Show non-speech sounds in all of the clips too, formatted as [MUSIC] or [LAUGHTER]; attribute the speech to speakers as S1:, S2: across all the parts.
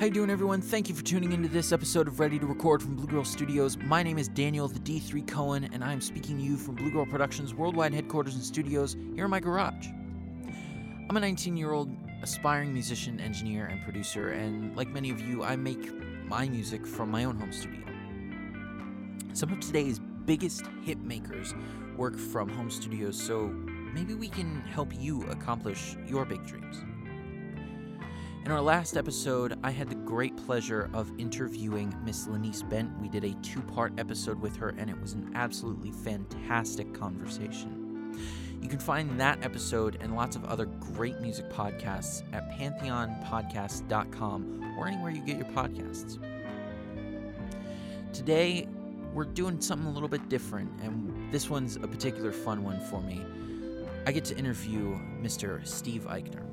S1: How you doing, everyone? Thank you for tuning into this episode of Ready to Record from Blue Girl Studios. My name is Daniel, the D3 Cohen, and I am speaking to you from Blue Girl Productions' worldwide headquarters and studios here in my garage. I'm a 19-year-old aspiring musician, engineer, and producer, and like many of you, I make my music from my own home studio. Some of today's biggest hit makers work from home studios, so maybe we can help you accomplish your big dreams. In our last episode, I had the great pleasure of interviewing Miss Lanice Bent. We did a two part episode with her, and it was an absolutely fantastic conversation. You can find that episode and lots of other great music podcasts at pantheonpodcast.com or anywhere you get your podcasts. Today, we're doing something a little bit different, and this one's a particular fun one for me. I get to interview Mr. Steve Eichner.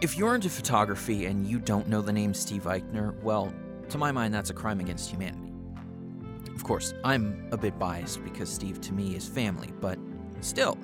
S1: If you're into photography and you don't know the name Steve Eichner, well, to my mind, that's a crime against humanity. Of course, I'm a bit biased because Steve to me is family, but still,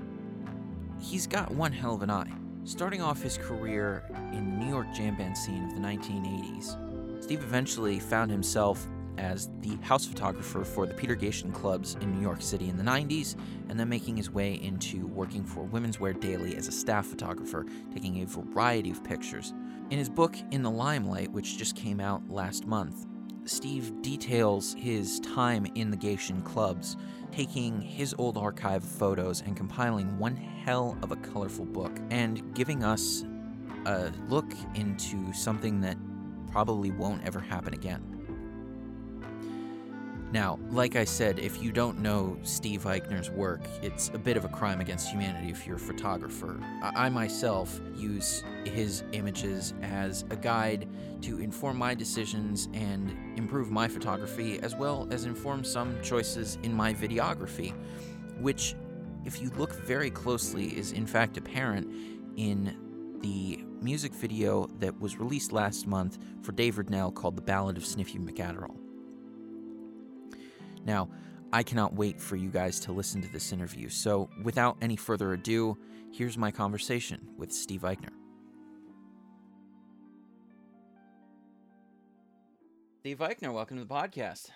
S1: he's got one hell of an eye. Starting off his career in the New York jam band scene of the 1980s, Steve eventually found himself as the house photographer for the Peter Gatien clubs in New York City in the 90s, and then making his way into working for Women's Wear Daily as a staff photographer, taking a variety of pictures. In his book, In the Limelight, which just came out last month, Steve details his time in the Gatien clubs, taking his old archive of photos and compiling one hell of a colorful book, and giving us a look into something that probably won't ever happen again. Now, like I said, if you don't know Steve Eichner's work, it's a bit of a crime against humanity if you're a photographer. I myself use his images as a guide to inform my decisions and improve my photography, as well as inform some choices in my videography, which, if you look very closely, is in fact apparent in the music video that was released last month for Dave Riddell called The Ballad of Sniffy McAdderall. Now, I cannot wait for you guys to listen to this interview, so without any further ado, here's my conversation with Steve Eichner. Steve Eichner, welcome to the podcast.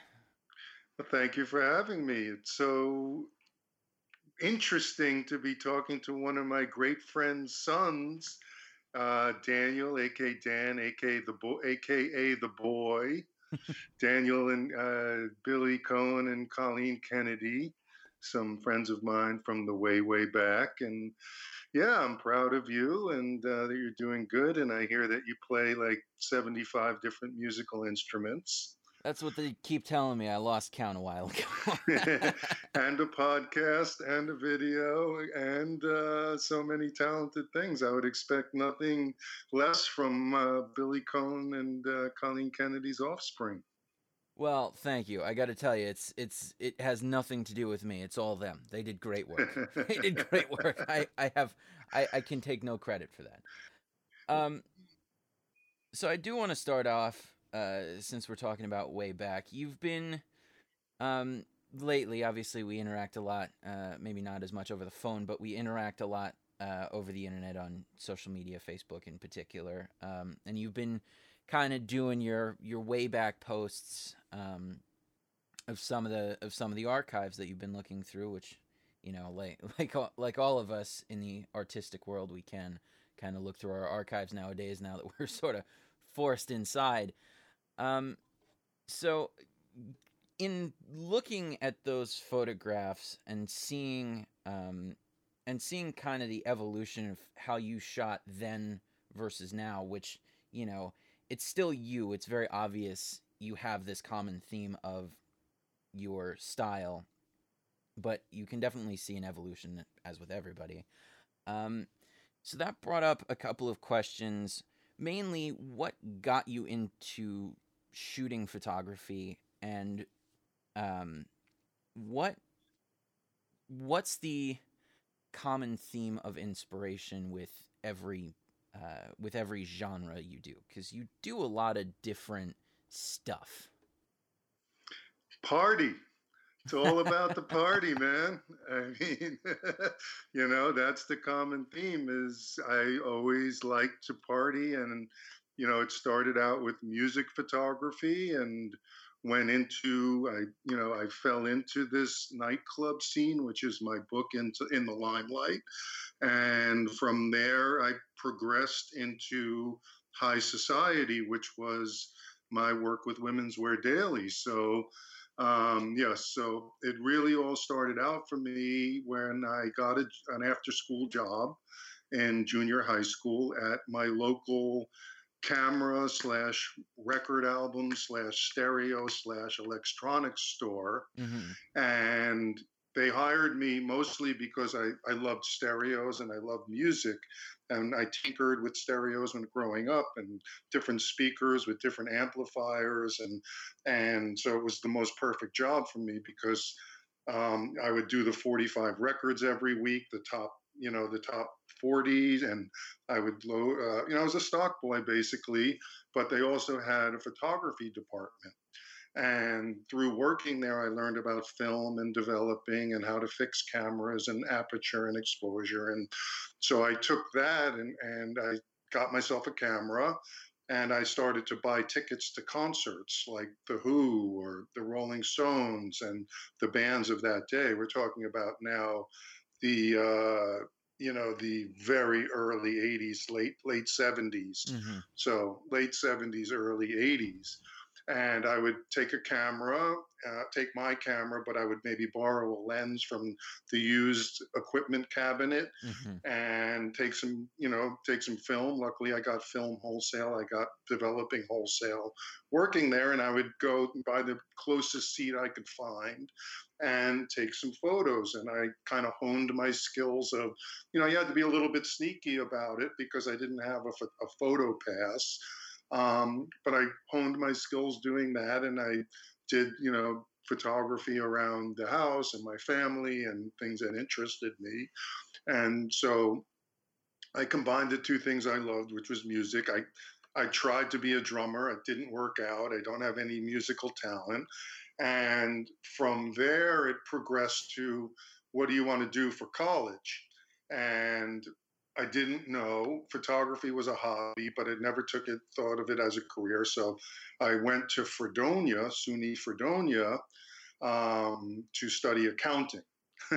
S2: Well, thank you for having me. It's so interesting to be talking to one of my great friend's sons, uh, Daniel, aka Dan, aka the boy, aka the boy. Daniel and uh, Billy Cohen and Colleen Kennedy, some friends of mine from the way, way back. And yeah, I'm proud of you and uh, that you're doing good. And I hear that you play like 75 different musical instruments.
S1: That's what they keep telling me. I lost count a while ago. [LAUGHS]
S2: and a podcast and a video and uh, so many talented things. I would expect nothing less from uh, Billy Cohen and uh, Colleen Kennedy's offspring.
S1: Well, thank you. I got to tell you, it's it's it has nothing to do with me. It's all them. They did great work. [LAUGHS] they did great work. I I have I I can take no credit for that. Um. So I do want to start off uh, since we're talking about way back, you've been um, lately. Obviously, we interact a lot. Uh, maybe not as much over the phone, but we interact a lot uh, over the internet on social media, Facebook in particular. Um, and you've been kind of doing your your way back posts um, of some of the of some of the archives that you've been looking through, which you know, like [LAUGHS] like like all of us in the artistic world, we can kind of look through our archives nowadays. Now that we're [LAUGHS] sort of forced inside. Um, so, in looking at those photographs and seeing um, and seeing kind of the evolution of how you shot then versus now, which you know it's still you. It's very obvious you have this common theme of your style, but you can definitely see an evolution as with everybody. Um, so that brought up a couple of questions. Mainly, what got you into shooting photography and um, what what's the common theme of inspiration with every uh, with every genre you do? Because you do a lot of different stuff.
S2: Party. It's all about the party, [LAUGHS] man. I mean, [LAUGHS] you know, that's the common theme is I always like to party and you know, it started out with music photography and went into I you know, I fell into this nightclub scene, which is my book into in the limelight. And from there I progressed into high society, which was my work with Women's Wear Daily. So um, yes, so it really all started out for me when I got a, an after school job in junior high school at my local camera slash record album slash stereo slash electronics store. Mm-hmm. And they hired me mostly because I, I loved stereos and I loved music and I tinkered with stereos when growing up and different speakers with different amplifiers and and so it was the most perfect job for me because um, I would do the 45 records every week, the top you know the top 40s, and I would low uh, you know I was a stock boy basically, but they also had a photography department. And through working there, I learned about film and developing and how to fix cameras and aperture and exposure. And so I took that and, and I got myself a camera and I started to buy tickets to concerts like The Who or the Rolling Stones and the bands of that day. We're talking about now the uh, you know the very early 80s late late 70s mm-hmm. so late 70s early 80s and I would take a camera, uh, take my camera, but I would maybe borrow a lens from the used equipment cabinet mm-hmm. and take some, you know, take some film. Luckily, I got film wholesale. I got developing wholesale working there, and I would go by the closest seat I could find and take some photos. And I kind of honed my skills of, you know, you had to be a little bit sneaky about it because I didn't have a, a photo pass. Um, but I honed my skills doing that, and I did, you know, photography around the house and my family and things that interested me. And so I combined the two things I loved, which was music. I I tried to be a drummer. It didn't work out. I don't have any musical talent. And from there, it progressed to what do you want to do for college? And I didn't know photography was a hobby, but I never took it, thought of it as a career. So I went to Fredonia, SUNY Fredonia, um, to study accounting. [LAUGHS]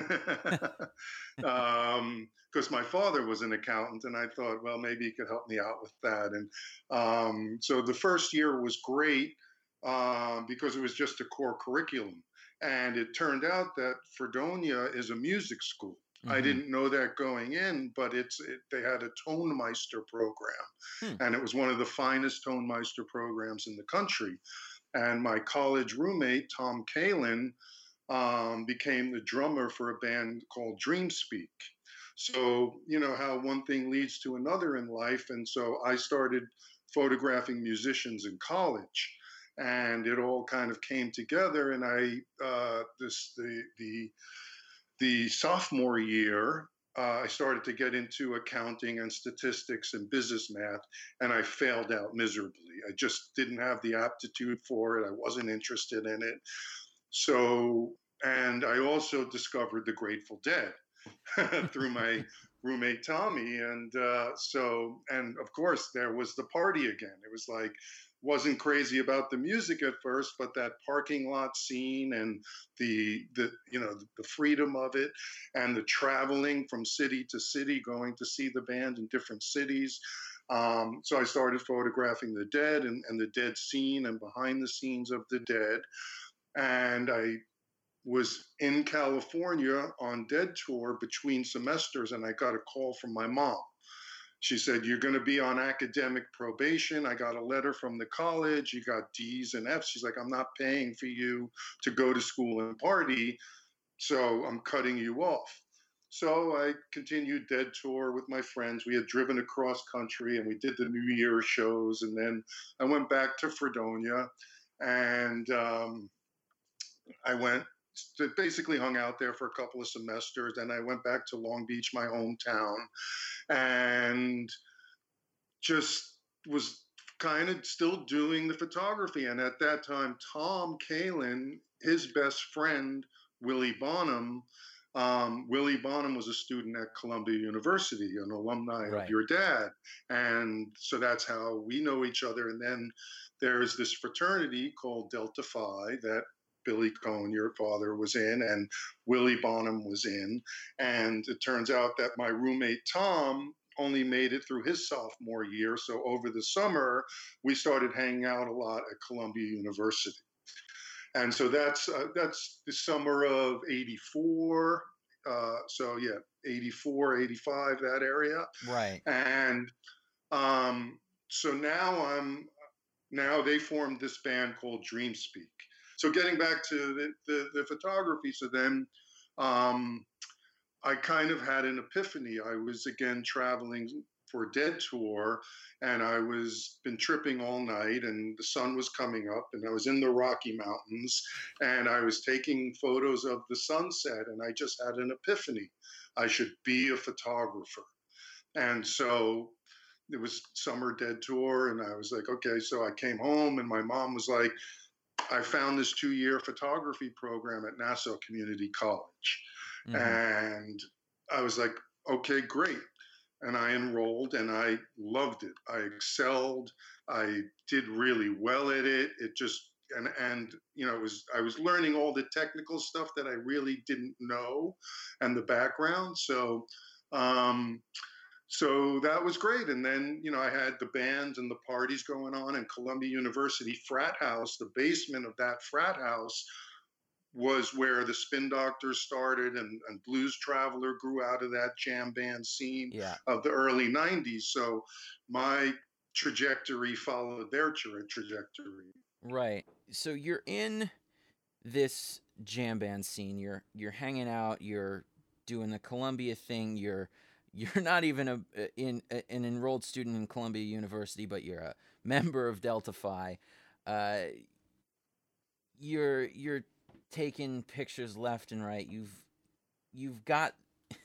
S2: um, because my father was an accountant, and I thought, well, maybe he could help me out with that. And um, so the first year was great uh, because it was just a core curriculum. And it turned out that Fredonia is a music school. Mm-hmm. I didn't know that going in, but it's it, they had a Tonmeister program, hmm. and it was one of the finest Tonmeister programs in the country. And my college roommate Tom Kalin um, became the drummer for a band called Dreamspeak. So you know how one thing leads to another in life, and so I started photographing musicians in college and it all kind of came together and i uh, this the the the sophomore year, uh, I started to get into accounting and statistics and business math, and I failed out miserably. I just didn't have the aptitude for it. I wasn't interested in it. So, and I also discovered the Grateful Dead [LAUGHS] through my [LAUGHS] roommate Tommy. And uh, so, and of course, there was the party again. It was like, wasn't crazy about the music at first, but that parking lot scene and the the you know the freedom of it and the traveling from city to city, going to see the band in different cities. Um, so I started photographing the dead and, and the dead scene and behind the scenes of the dead. And I was in California on Dead Tour between semesters, and I got a call from my mom she said, You're going to be on academic probation. I got a letter from the college. You got D's and F's. She's like, I'm not paying for you to go to school and party. So I'm cutting you off. So I continued Dead Tour with my friends. We had driven across country and we did the New Year shows. And then I went back to Fredonia and um, I went basically hung out there for a couple of semesters. Then I went back to Long Beach, my hometown, and just was kind of still doing the photography. And at that time, Tom Kalin, his best friend, Willie Bonham, um, Willie Bonham was a student at Columbia University, an alumni right. of your dad. And so that's how we know each other. And then there's this fraternity called Delta Phi that Billy Cohen, your father, was in, and Willie Bonham was in. And it turns out that my roommate Tom only made it through his sophomore year. So over the summer, we started hanging out a lot at Columbia University. And so that's uh, that's the summer of '84. Uh, so yeah, 84, 85, that area.
S1: Right.
S2: And um, so now I'm now they formed this band called Dreamspeak. So getting back to the, the, the photography, so then um, I kind of had an epiphany. I was again traveling for dead tour and I was been tripping all night and the sun was coming up and I was in the Rocky Mountains and I was taking photos of the sunset and I just had an epiphany. I should be a photographer. And so it was summer dead tour and I was like, okay, so I came home and my mom was like, I found this two year photography program at Nassau Community College. Mm-hmm. And I was like, okay, great. And I enrolled and I loved it. I excelled. I did really well at it. It just, and, and, you know, it was, I was learning all the technical stuff that I really didn't know and the background. So, um, so that was great. And then, you know, I had the bands and the parties going on in Columbia University frat house, the basement of that frat house was where the Spin Doctors started and, and Blues Traveler grew out of that jam band scene
S1: yeah.
S2: of the early 90s. So my trajectory followed their tra- trajectory.
S1: Right. So you're in this jam band scene. You're you're hanging out, you're doing the Columbia thing, you're you're not even a in an enrolled student in Columbia University, but you're a [LAUGHS] member of Delta Phi. Uh, you're you're taking pictures left and right. You've you've got [LAUGHS]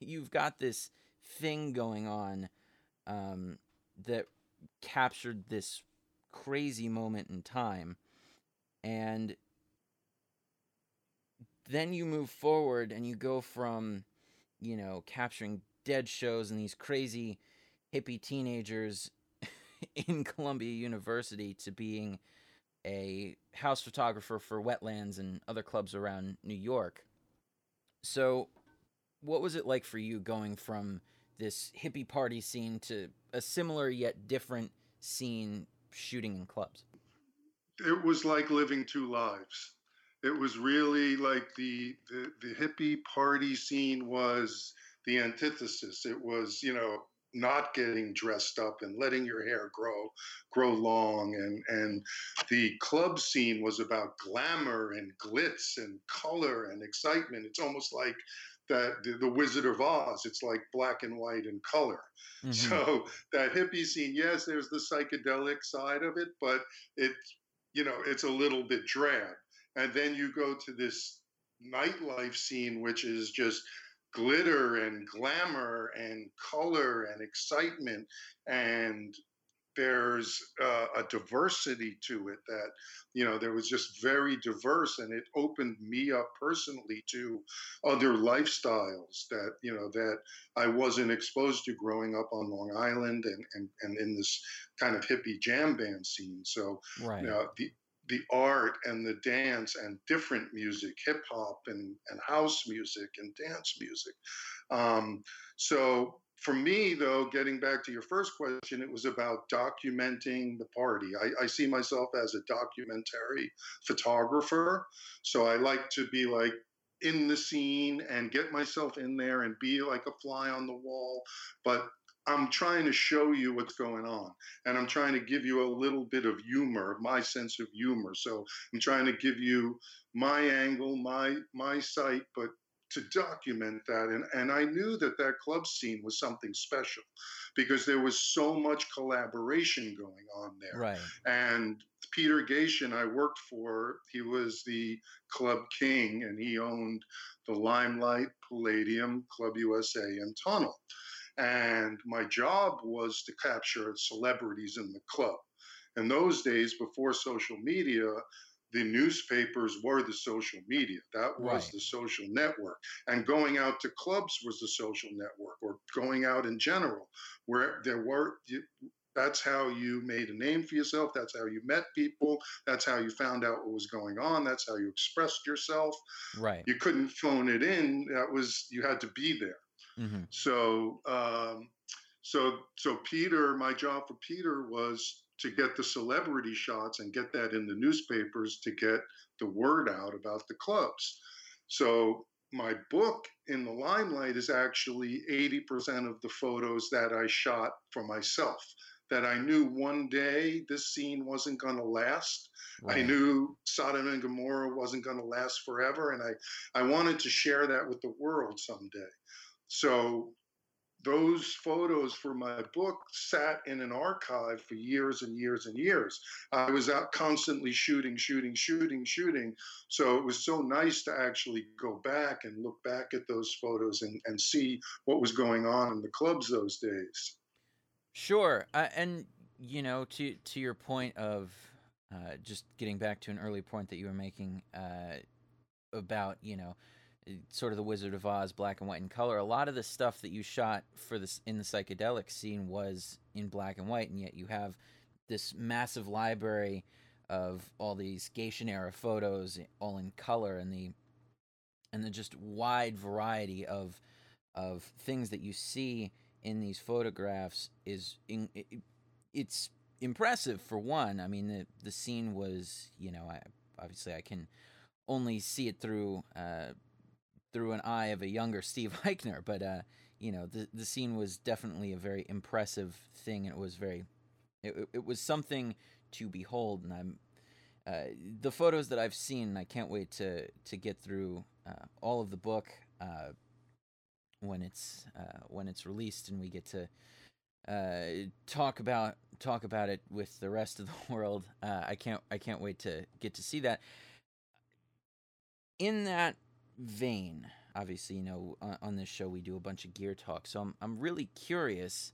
S1: you've got this thing going on um, that captured this crazy moment in time, and then you move forward and you go from you know capturing dead shows and these crazy hippie teenagers [LAUGHS] in Columbia University to being a house photographer for wetlands and other clubs around New York. So, what was it like for you going from this hippie party scene to a similar yet different scene shooting in clubs?
S2: It was like living two lives. It was really like the, the, the hippie party scene was the antithesis. It was, you know, not getting dressed up and letting your hair grow grow long. And and the club scene was about glamour and glitz and color and excitement. It's almost like that the, the wizard of oz. It's like black and white and color. [LAUGHS] Mm-hmm. so that hippie scene yes there's the psychedelic side of it but it you know it's a little bit drab. And then you go to this nightlife scene which is just glitter and glamour and color and excitement and there's uh, a diversity to it that you know there was just very diverse and it opened me up personally to other lifestyles that you know that i wasn't exposed to growing up on long island and and, and in this kind of hippie jam band scene so
S1: right.
S2: you know, the the art and the dance and different music, hip hop and, and house music and dance music. Um, so for me, though, getting back to your first question, it was about documenting the party. I, I see myself as a documentary photographer. So I like to be like in the scene and get myself in there and be like a fly on the wall, but I'm trying to show you what's going on and I'm trying to give you a little bit of humor, my sense of humor. So I'm trying to give you my angle, my my sight, but to document that and and I knew that that club scene was something special because there was so much collaboration going on there.
S1: Right.
S2: And Peter Gatien I worked for, he was the club king and he owned the Limelight, Palladium, Club USA and Tunnel. And my job was to capture celebrities in the club. In those days, before social media, the newspapers were the social media. That was
S1: Right.
S2: the social network. And going out to clubs was the social network, or going out in general, where there were. That's how you made a name for yourself. That's how you met people. That's how you found out what was going on. That's how you expressed yourself.
S1: Right.
S2: You couldn't phone it in. That was you had to be there.
S1: Hmm
S2: So, um, so, so Peter, my job for Peter was to get the celebrity shots and get that in the newspapers to get the word out about the clubs. So my book in the limelight is actually 80% of the photos that I shot for myself. That I knew one day this scene wasn't going to last. I knew Sodom and Gomorrah wasn't going to last forever, and I, I wanted to share that with the world someday. So those photos for my book sat in an archive for years and years and years. I was out constantly shooting, shooting, shooting, shooting. So it was so nice to actually go back and look back at those photos and, and see what was going on in the clubs those days.
S1: Sure. Uh, and you know, to to your point of uh, just getting back to an early point that you were making uh, about you know sort of the Wizard of Oz, black and white and color. A lot of the stuff that you shot for this in the psychedelic scene was in black and white, and yet you have this massive library of all these Gatien era photos, all in color, and the and the just wide variety of of things that you see in these photographs is in, it, it's impressive for one. I mean, the the scene was, you know, I obviously I can only see it through uh, through an eye of a younger Steve [LAUGHS] Eichner, but uh, you know, the the scene was definitely a very impressive thing, it was very, it, it was something to behold, and I'm. Uh, the photos that I've seen, I can't wait to to get through uh, all of the book uh, when it's uh, when it's released, and we get to uh, talk about talk about it with the rest of the [LAUGHS] world. I can't I can't wait to get to see that. In that vein, obviously, you know, on, on this show we do a bunch of gear talk, so I'm I'm really curious.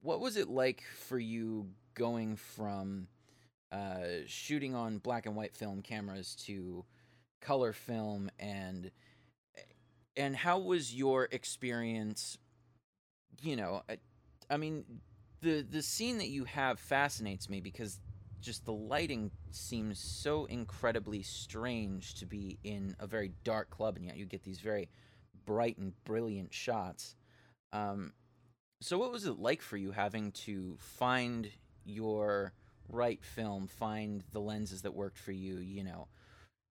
S1: What was it like for you going from uh, shooting on black and white film cameras to color film and and how was your experience you know I, I mean the the scene that you have fascinates me because just the lighting seems so incredibly strange to be in a very dark club and yet you get these very bright and brilliant shots um so what was it like for you having to find your right film find the lenses that worked for you you know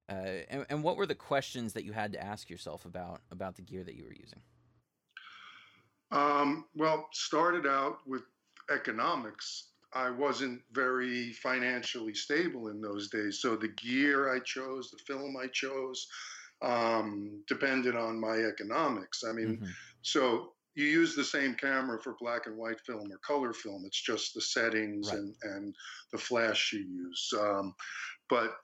S1: uh, and, and what were the questions that you had to ask yourself about about the gear that you were using
S2: Um, well, started out with economics. I wasn't very financially stable in those days. So the gear I chose, the film I chose, um, depended on my economics. I mean,
S1: Mhm.
S2: so you use the same camera for black and white film or color film. It's just the settings
S1: Right.
S2: and, and the flash you use. Um, but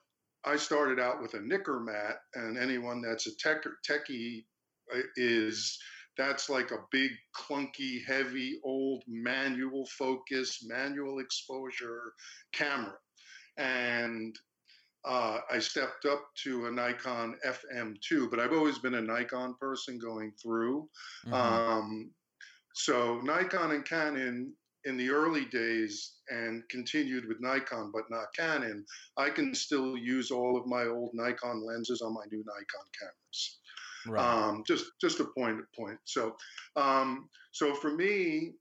S2: I started out with a Nikkormat, and anyone that's a tech, techie uh, is that's like a big, clunky, heavy, old manual focus, manual exposure camera. And uh, I stepped up to a Nikon FM2, but I've always been a Nikon person going through.
S1: Mhm.
S2: Um, so Nikon and Canon in the early days and continued with Nikon, but not Canon, I can still use all of my old Nikon lenses on my new Nikon cameras.
S1: Right
S2: Um, just just a point point. So um, so for me,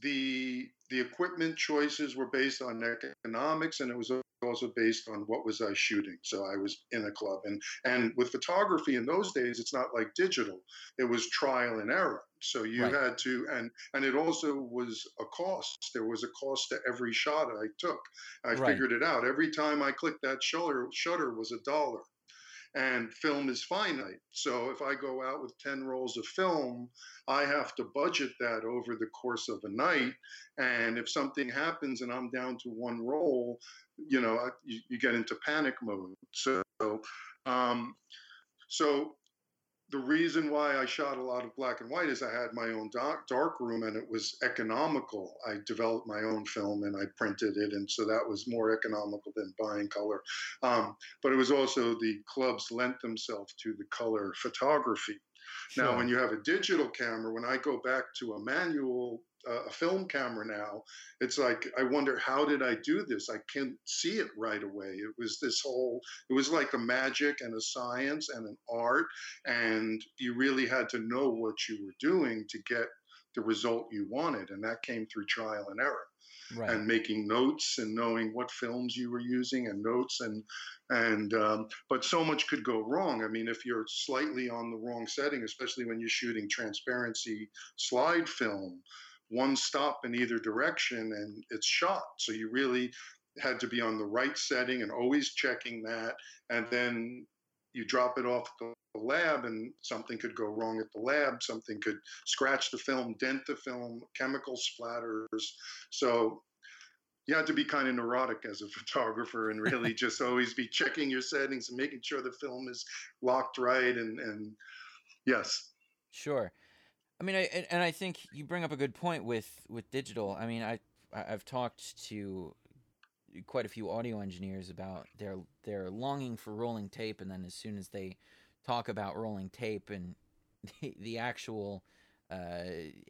S2: the the equipment choices were based on economics, and it was also based on what was I shooting. So I was in a club, and and with photography in those days, it's not like digital; it was trial and error. So you
S1: Right.
S2: had to, and and it also was a cost. There was a cost to every shot I took. I
S1: Right.
S2: figured it out. Every time I clicked that shutter, shutter was a dollar and film is finite. So if I go out with 10 rolls of film, I have to budget that over the course of a night. And if something happens and I'm down to one roll, you know, you, you get into panic mode. So, um, so the reason why I shot a lot of black and white is I had my own dark, dark room and it was economical. I developed my own film and I printed it, and so that was more economical than buying color. Um, but it was also the clubs lent themselves to the color photography. Sure. Now, when you have a digital camera, when I go back to a manual a film camera now, it's like I wonder how did I do this? I can't see it right away. It was this whole. It was like a magic and a science and an art, and you really had to know what you were doing to get the result you wanted, and that came through trial and error. Right. and making notes and knowing what films you were using and notes and and um, but so much could go wrong i mean if you're slightly on the wrong setting especially when you're shooting transparency slide film one stop in either direction and it's shot. So you really had to be on the right setting and always checking that. And then you drop it off the lab and something could go wrong at the lab. Something could scratch the film, dent the film, chemical splatters. So you had to be kind of neurotic as a [LAUGHS] photographer and really [LAUGHS] just always be checking your settings and making sure the film is locked right and and yes
S1: sure I mean, I, and I think you bring up a good point with with digital. I mean, I I've talked to quite a few audio engineers about their their longing for rolling tape, and then as soon as they talk about rolling tape and [LAUGHS] the, the actual uh,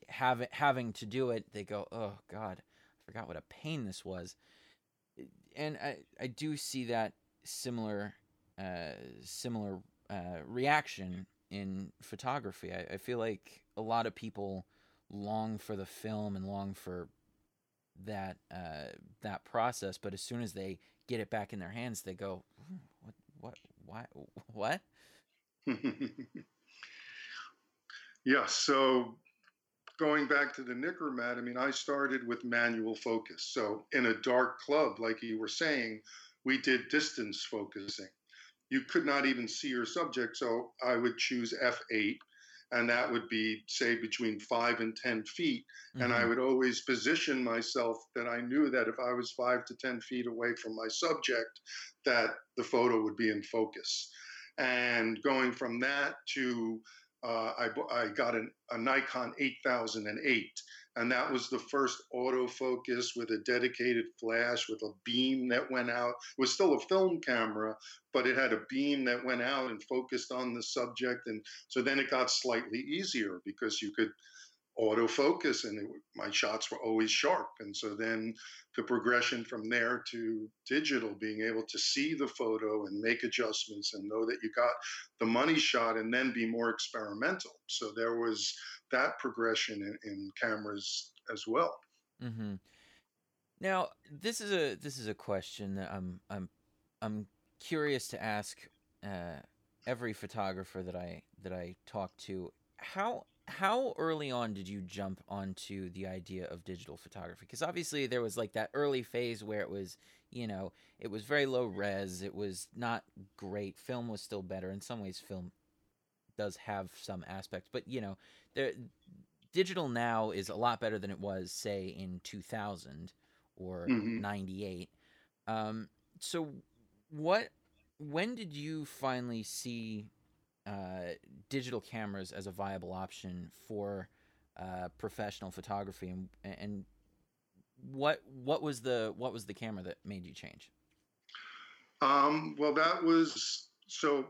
S1: have, having to do it, they go, "Oh God, I forgot what a pain this was." And I I do see that similar uh, similar uh, reaction in photography. I, I feel like a lot of people long for the film and long for that uh, that process, but as soon as they get it back in their hands, they go, "What? What? Why? [LAUGHS] What?" [LAUGHS]
S2: yeah. So going back to the Mat, I mean, I started with manual focus. So in a dark club, like you were saying, we did distance focusing you could not even see your subject. So I would choose F8, and that would be, say, between five and 10 feet. Mm-hmm. And I mm-hmm. would always position myself that I knew that if I was five to 10 feet away from my subject, that the photo would be in focus. And going from that to uh, I, I got an, a Nikon 8008 and that was the first autofocus with a dedicated flash with a beam that went out. It was still a film camera, but it had a beam that went out and focused on the subject. And so then it got slightly easier because you could autofocus and it, my shots were always sharp. And so then the progression from there to digital, being able to see the photo and make adjustments and know that you got the money shot and then be more experimental. So there was that progression in, in cameras as well.
S1: Mm-hmm. Now, this is a this is a question that I'm I'm I'm curious to ask uh, every photographer that I that I talk to. How how early on did you jump onto the idea of digital photography? Because obviously there was like that early phase where it was you know it was very low res. It was not great. Film was still better. In some ways, film does have some aspects, but you know the digital now is a lot better than it was, say, in 2000 or mm-hmm. 98. Um, so, what? When did you finally see uh, digital cameras as a viable option for uh, professional photography, and and what what was the what was the camera that made you change?
S2: Um, well, that was so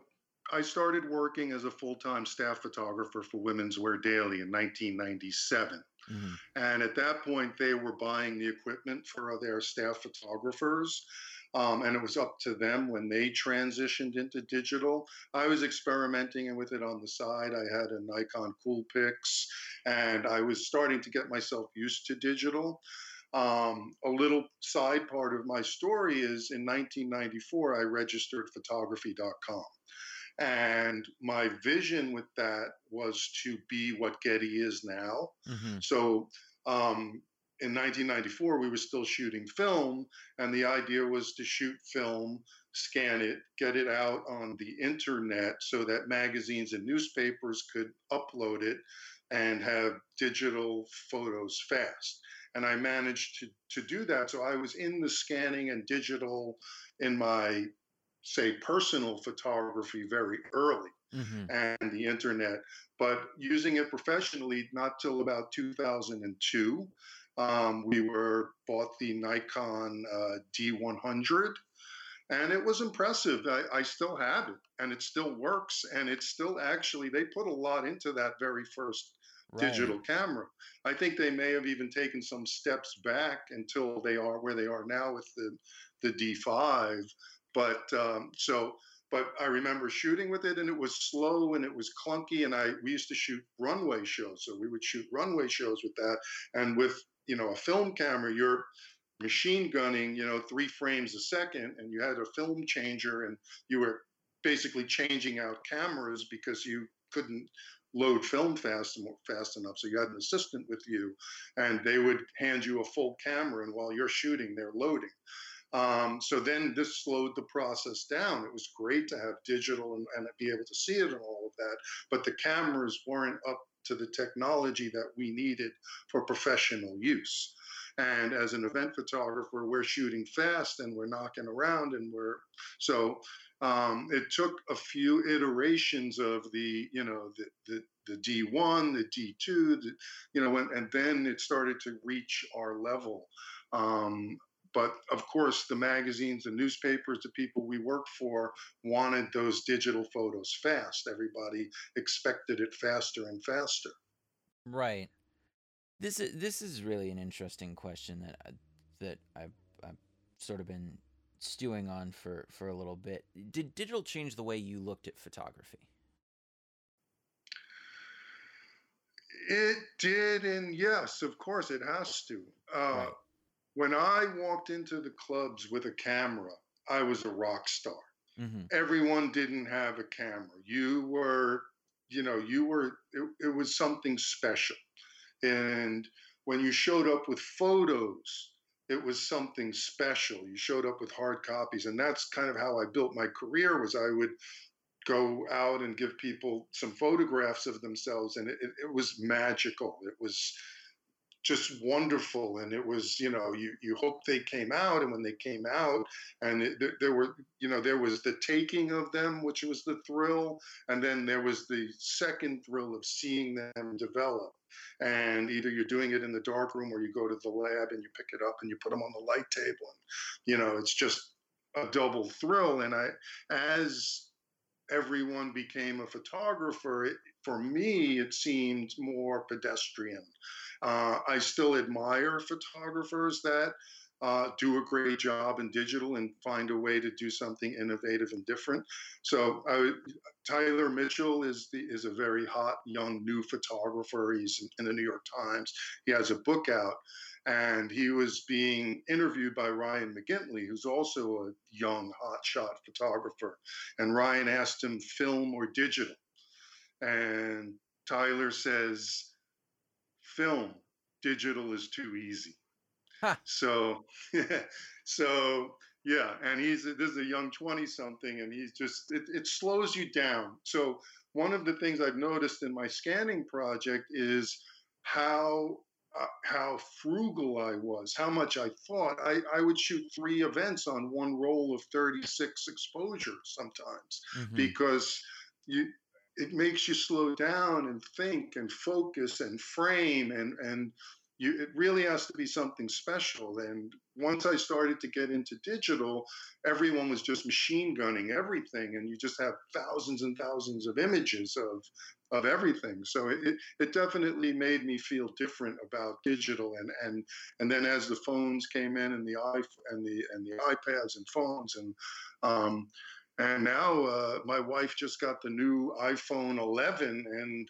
S2: I started working as a full time staff photographer for Women's Wear Daily in 1997. Mm-hmm. And at that point, they were buying the equipment for their staff photographers. Um, and it was up to them when they transitioned into digital. I was experimenting with it on the side. I had a Nikon Coolpix, and I was starting to get myself used to digital. Um, a little side part of my story is in 1994, I registered photography.com. And my vision with that was to be what Getty is now. Mm-hmm. So um, in 1994, we were still shooting film, and the idea was to shoot film, scan it, get it out on the internet so that magazines and newspapers could upload it and have digital photos fast. And I managed to, to do that. So I was in the scanning and digital in my say personal photography very early mm-hmm. and the internet, but using it professionally not till about 2002. Um, we were bought the Nikon uh, D100, and it was impressive. I, I, still have it, and it still works, and it's still actually they put a lot into that very first right. digital camera. I think they may have even taken some steps back until they are where they are now with the the D5. But um, so, but I remember shooting with it, and it was slow and it was clunky. And I we used to shoot runway shows, so we would shoot runway shows with that, and with you know a film camera, you're machine gunning, you know, three frames a second, and you had a film changer, and you were basically changing out cameras because you couldn't load film fast fast enough. So you had an assistant with you, and they would hand you a full camera, and while you're shooting, they're loading. Um, so then this slowed the process down. It was great to have digital and, and be able to see it and all of that, but the cameras weren't up to the technology that we needed for professional use. And as an event photographer, we're shooting fast and we're knocking around and we're so um, it took a few iterations of the you know the the, the D1, the D2, the, you know, and, and then it started to reach our level. Um, but of course, the magazines, the newspapers, the people we worked for wanted those digital photos fast. Everybody expected it faster and faster.
S1: Right. This is this is really an interesting question that uh, that I've, I've sort of been stewing on for for a little bit. Did digital change the way you looked at photography?
S2: It did, and yes, of course, it has to. Uh, right. When I walked into the clubs with a camera, I was a rock star. Mm-hmm. Everyone didn't have a camera. You were, you know, you were. It, it was something special. And when you showed up with photos, it was something special. You showed up with hard copies, and that's kind of how I built my career. Was I would go out and give people some photographs of themselves, and it, it was magical. It was just wonderful and it was you know you you hoped they came out and when they came out and it, there were you know there was the taking of them which was the thrill and then there was the second thrill of seeing them develop. And either you're doing it in the dark room or you go to the lab and you pick it up and you put them on the light table and you know it's just a double thrill. And i as everyone became a photographer it, for me it seemed more pedestrian uh, I still admire photographers that uh, do a great job in digital and find a way to do something innovative and different. So Tyler Mitchell is the is a very hot young new photographer. He's in the New York Times. He has a book out, and he was being interviewed by Ryan McGinley, who's also a young hotshot photographer. And Ryan asked him, film or digital, and Tyler says film, digital is too easy. Huh. So, [LAUGHS] so yeah, and he's this is a young twenty something, and he's just it, it slows you down. So one of the things I've noticed in my scanning project is how uh, how frugal I was, how much I thought. I, I would shoot three events on one roll of 36 exposures sometimes mm-hmm. because you it makes you slow down and think and focus and frame and and you, it really has to be something special. And once I started to get into digital, everyone was just machine gunning everything, and you just have thousands and thousands of images of of everything. So it, it definitely made me feel different about digital. And and and then as the phones came in and the and the and the iPads and phones and um, and now uh, my wife just got the new iPhone 11, and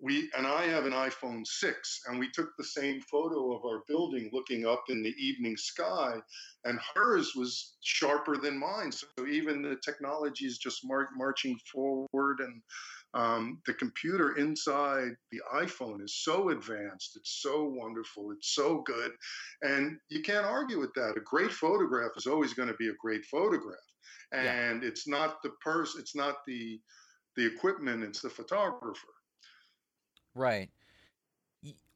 S2: we and I have an iPhone 6, and we took the same photo of our building looking up in the evening sky, and hers was sharper than mine. So even the technology is just mar- marching forward, and um, the computer inside the iPhone is so advanced. It's so wonderful. It's so good, and you can't argue with that. A great photograph is always going to be a great photograph and yeah. it's not the person it's not the the equipment it's the photographer
S1: right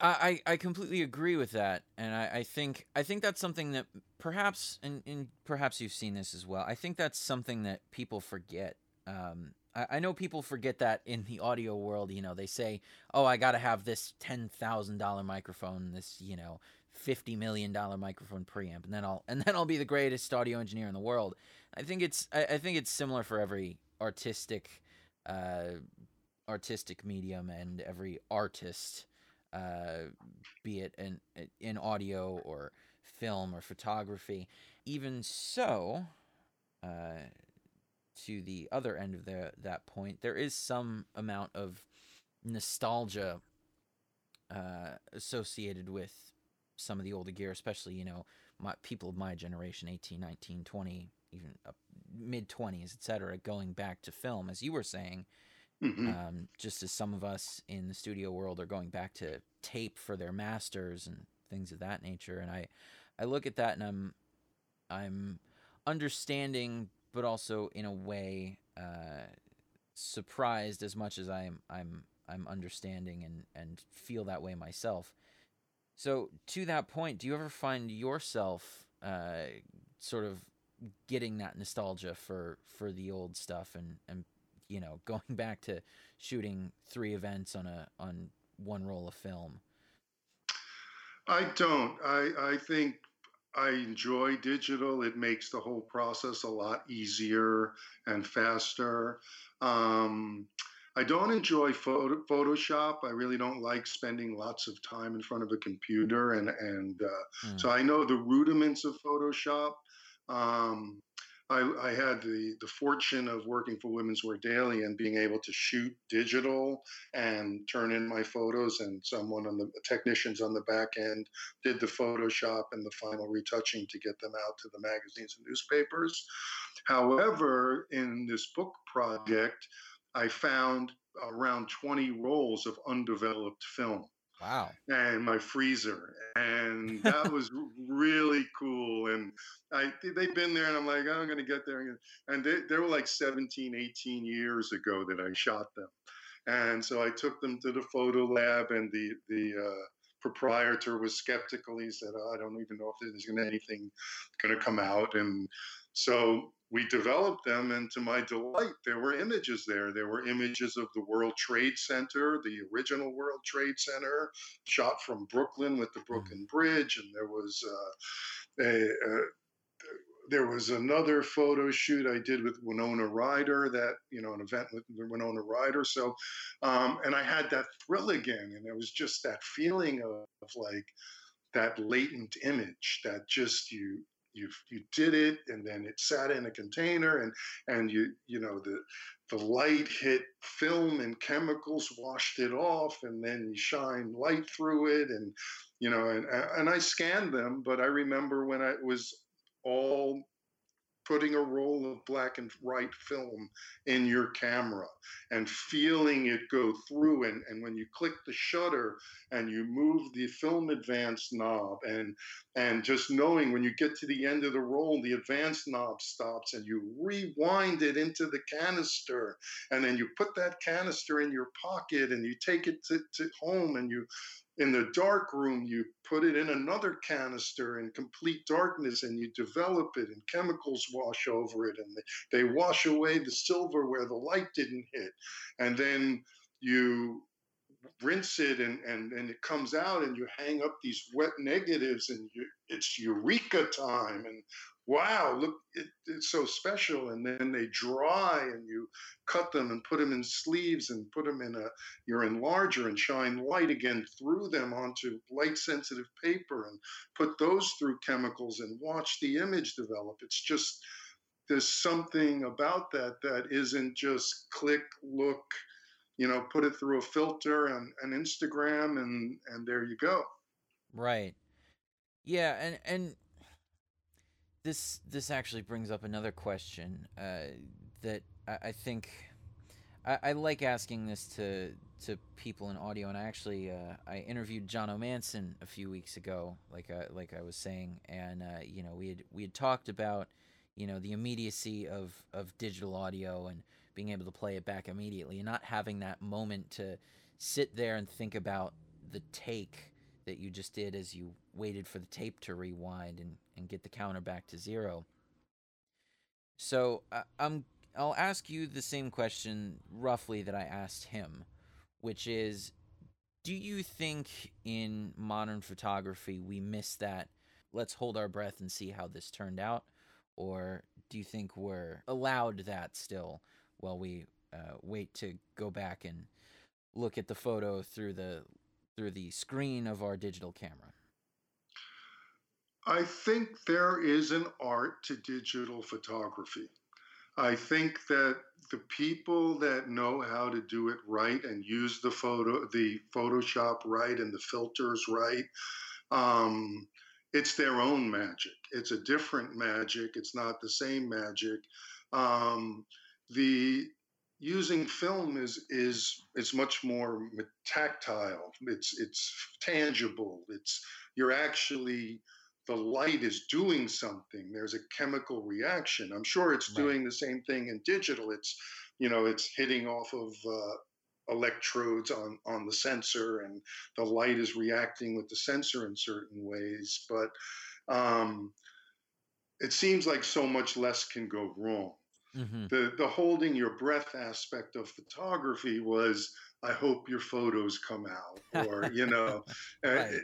S1: I, I completely agree with that, and I, I think I think that's something that perhaps and, and perhaps you've seen this as well. I think that's something that people forget. Um, I, I know people forget that in the audio world. You know, they say, "Oh, I got to have this ten thousand dollar microphone, this you know fifty million dollar microphone preamp, and then I'll and then I'll be the greatest audio engineer in the world." I think it's I, I think it's similar for every artistic uh, artistic medium and every artist, uh, be it in in audio or film or photography. Even so, uh, to the other end of the that point, there is some amount of nostalgia uh, associated with some of the older gear, especially you know my people of my generation, 18, 19, 20, even mid 20s, etc., going back to film, as you were saying. Mm-hmm. Um, just as some of us in the studio world are going back to tape for their masters and things of that nature, and I, I look at that and I'm, I'm understanding, but also in a way uh, surprised as much as I'm, I'm, I'm understanding and and feel that way myself. So to that point, do you ever find yourself uh, sort of getting that nostalgia for for the old stuff and and you know [LAUGHS] going back to shooting three events on a on one roll of film?
S2: I don't. I i think i enjoy digital. It makes the whole process a lot easier and faster. Um, I don't enjoy photo, Photoshop. I really don't like spending lots of time in front of a computer, and and uh, mm. so I know the rudiments of Photoshop. Um, I, I, had the, the fortune of working for Women's Wear Daily and being able to shoot digital and turn in my photos, and someone on the technicians on the back end did the Photoshop and the final retouching to get them out to the magazines and newspapers. However, in this book project, I found around 20 rolls of undeveloped film.
S1: Wow.
S2: And my freezer. And that [LAUGHS] was really cool. And I they've been there and I'm like, oh, I'm going to get there. And they, they were like 17, 18 years ago that I shot them. And so I took them to the photo lab and the, the, uh, proprietor was skeptical. He said, oh, I don't even know if there's gonna anything going to come out. And so we developed them, and to my delight, there were images there. There were images of the World Trade Center, the original World Trade Center, shot from Brooklyn with the hmm. Brooklyn Bridge, and there was uh, a, a there was another photo shoot I did with Winona Ryder, that you know, an event with Winona Ryder. So, um, and I had that thrill again, and it was just that feeling of, of like that latent image that just you you you did it and then it sat in a container and and you you know the the light hit film and chemicals washed it off and then you shine light through it and you know and and I scanned them but I remember when I was all putting a roll of black and white film in your camera and feeling it go through. And, and when you click the shutter and you move the film advance knob and and just knowing when you get to the end of the roll the advance knob stops and you rewind it into the canister. And then you put that canister in your pocket and you take it to, to home and you in the dark room, you put it in another canister in complete darkness and you develop it, and chemicals wash over it, and they, wash away the silver where the light didn't hit. And then you rinse it and, and, and it comes out and you hang up these wet negatives and you, it's eureka time and wow, look, it, it's so special. And then they dry and you cut them and put them in sleeves and put them in a your enlarger and shine light again through them onto light sensitive paper and put those through chemicals and watch the image develop. It's just, there's something about that that isn't just click, look, you know, put it through a filter and an Instagram and, and there you go.
S1: Right. Yeah. And, and, this this actually brings up another question uh, that I, I think I, I, like asking this to to people in audio, and I actually uh, I interviewed John O'Manson a few weeks ago, like I, like I was saying, and uh, you know we had we had talked about you know the immediacy of of digital audio and being able to play it back immediately, and not having that moment to sit there and think about the take that you just did as you waited for the tape to rewind and, and get the counter back to zero. So uh, I'm I'll ask you the same question roughly that I asked him, which is do you think in modern photography we miss that let's hold our breath and see how this turned out or do you think we're allowed that still while we uh, wait to go back and look at the photo through the through the screen of our digital camera
S2: I think there is an art to digital photography. I think that the people that know how to do it right and use the photo, the Photoshop right and the filters right, um, it's their own magic. It's a different magic. It's not the same magic. Um, the using film is is is much more tactile. It's it's tangible. It's you're actually the light is doing something. There's a chemical reaction. I'm sure it's
S1: right
S2: doing the same thing in digital. It's, you know, it's hitting off of uh, electrodes on on the sensor, and the light is reacting with the sensor in certain ways. But um, it seems like so much less can go wrong.
S1: hmm
S2: The the holding your breath aspect of photography was, I hope your photos come out, or you know, uh, [LAUGHS]
S1: right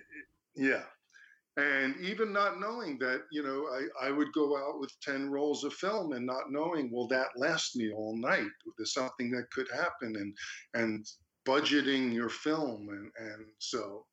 S2: yeah and even not knowing that you know I, I would go out with 10 rolls of film and not knowing will that last me all night? There's something that could happen and and budgeting your film and and so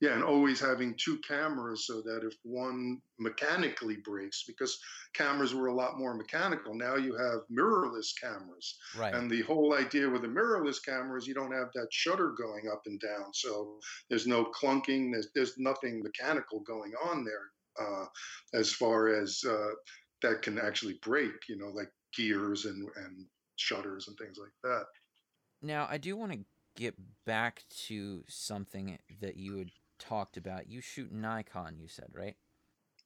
S2: yeah and always having two cameras so that if one mechanically breaks because cameras were a lot more mechanical now you have mirrorless cameras.
S1: Right.
S2: And the whole idea with a mirrorless camera is you don't have that shutter going up and down so there's no clunking there's, there's nothing mechanical going on there uh, as far as uh, that can actually break you know like gears and and shutters and things like that.
S1: Now i do want to get back to something that you had talked about you shoot nikon you said right?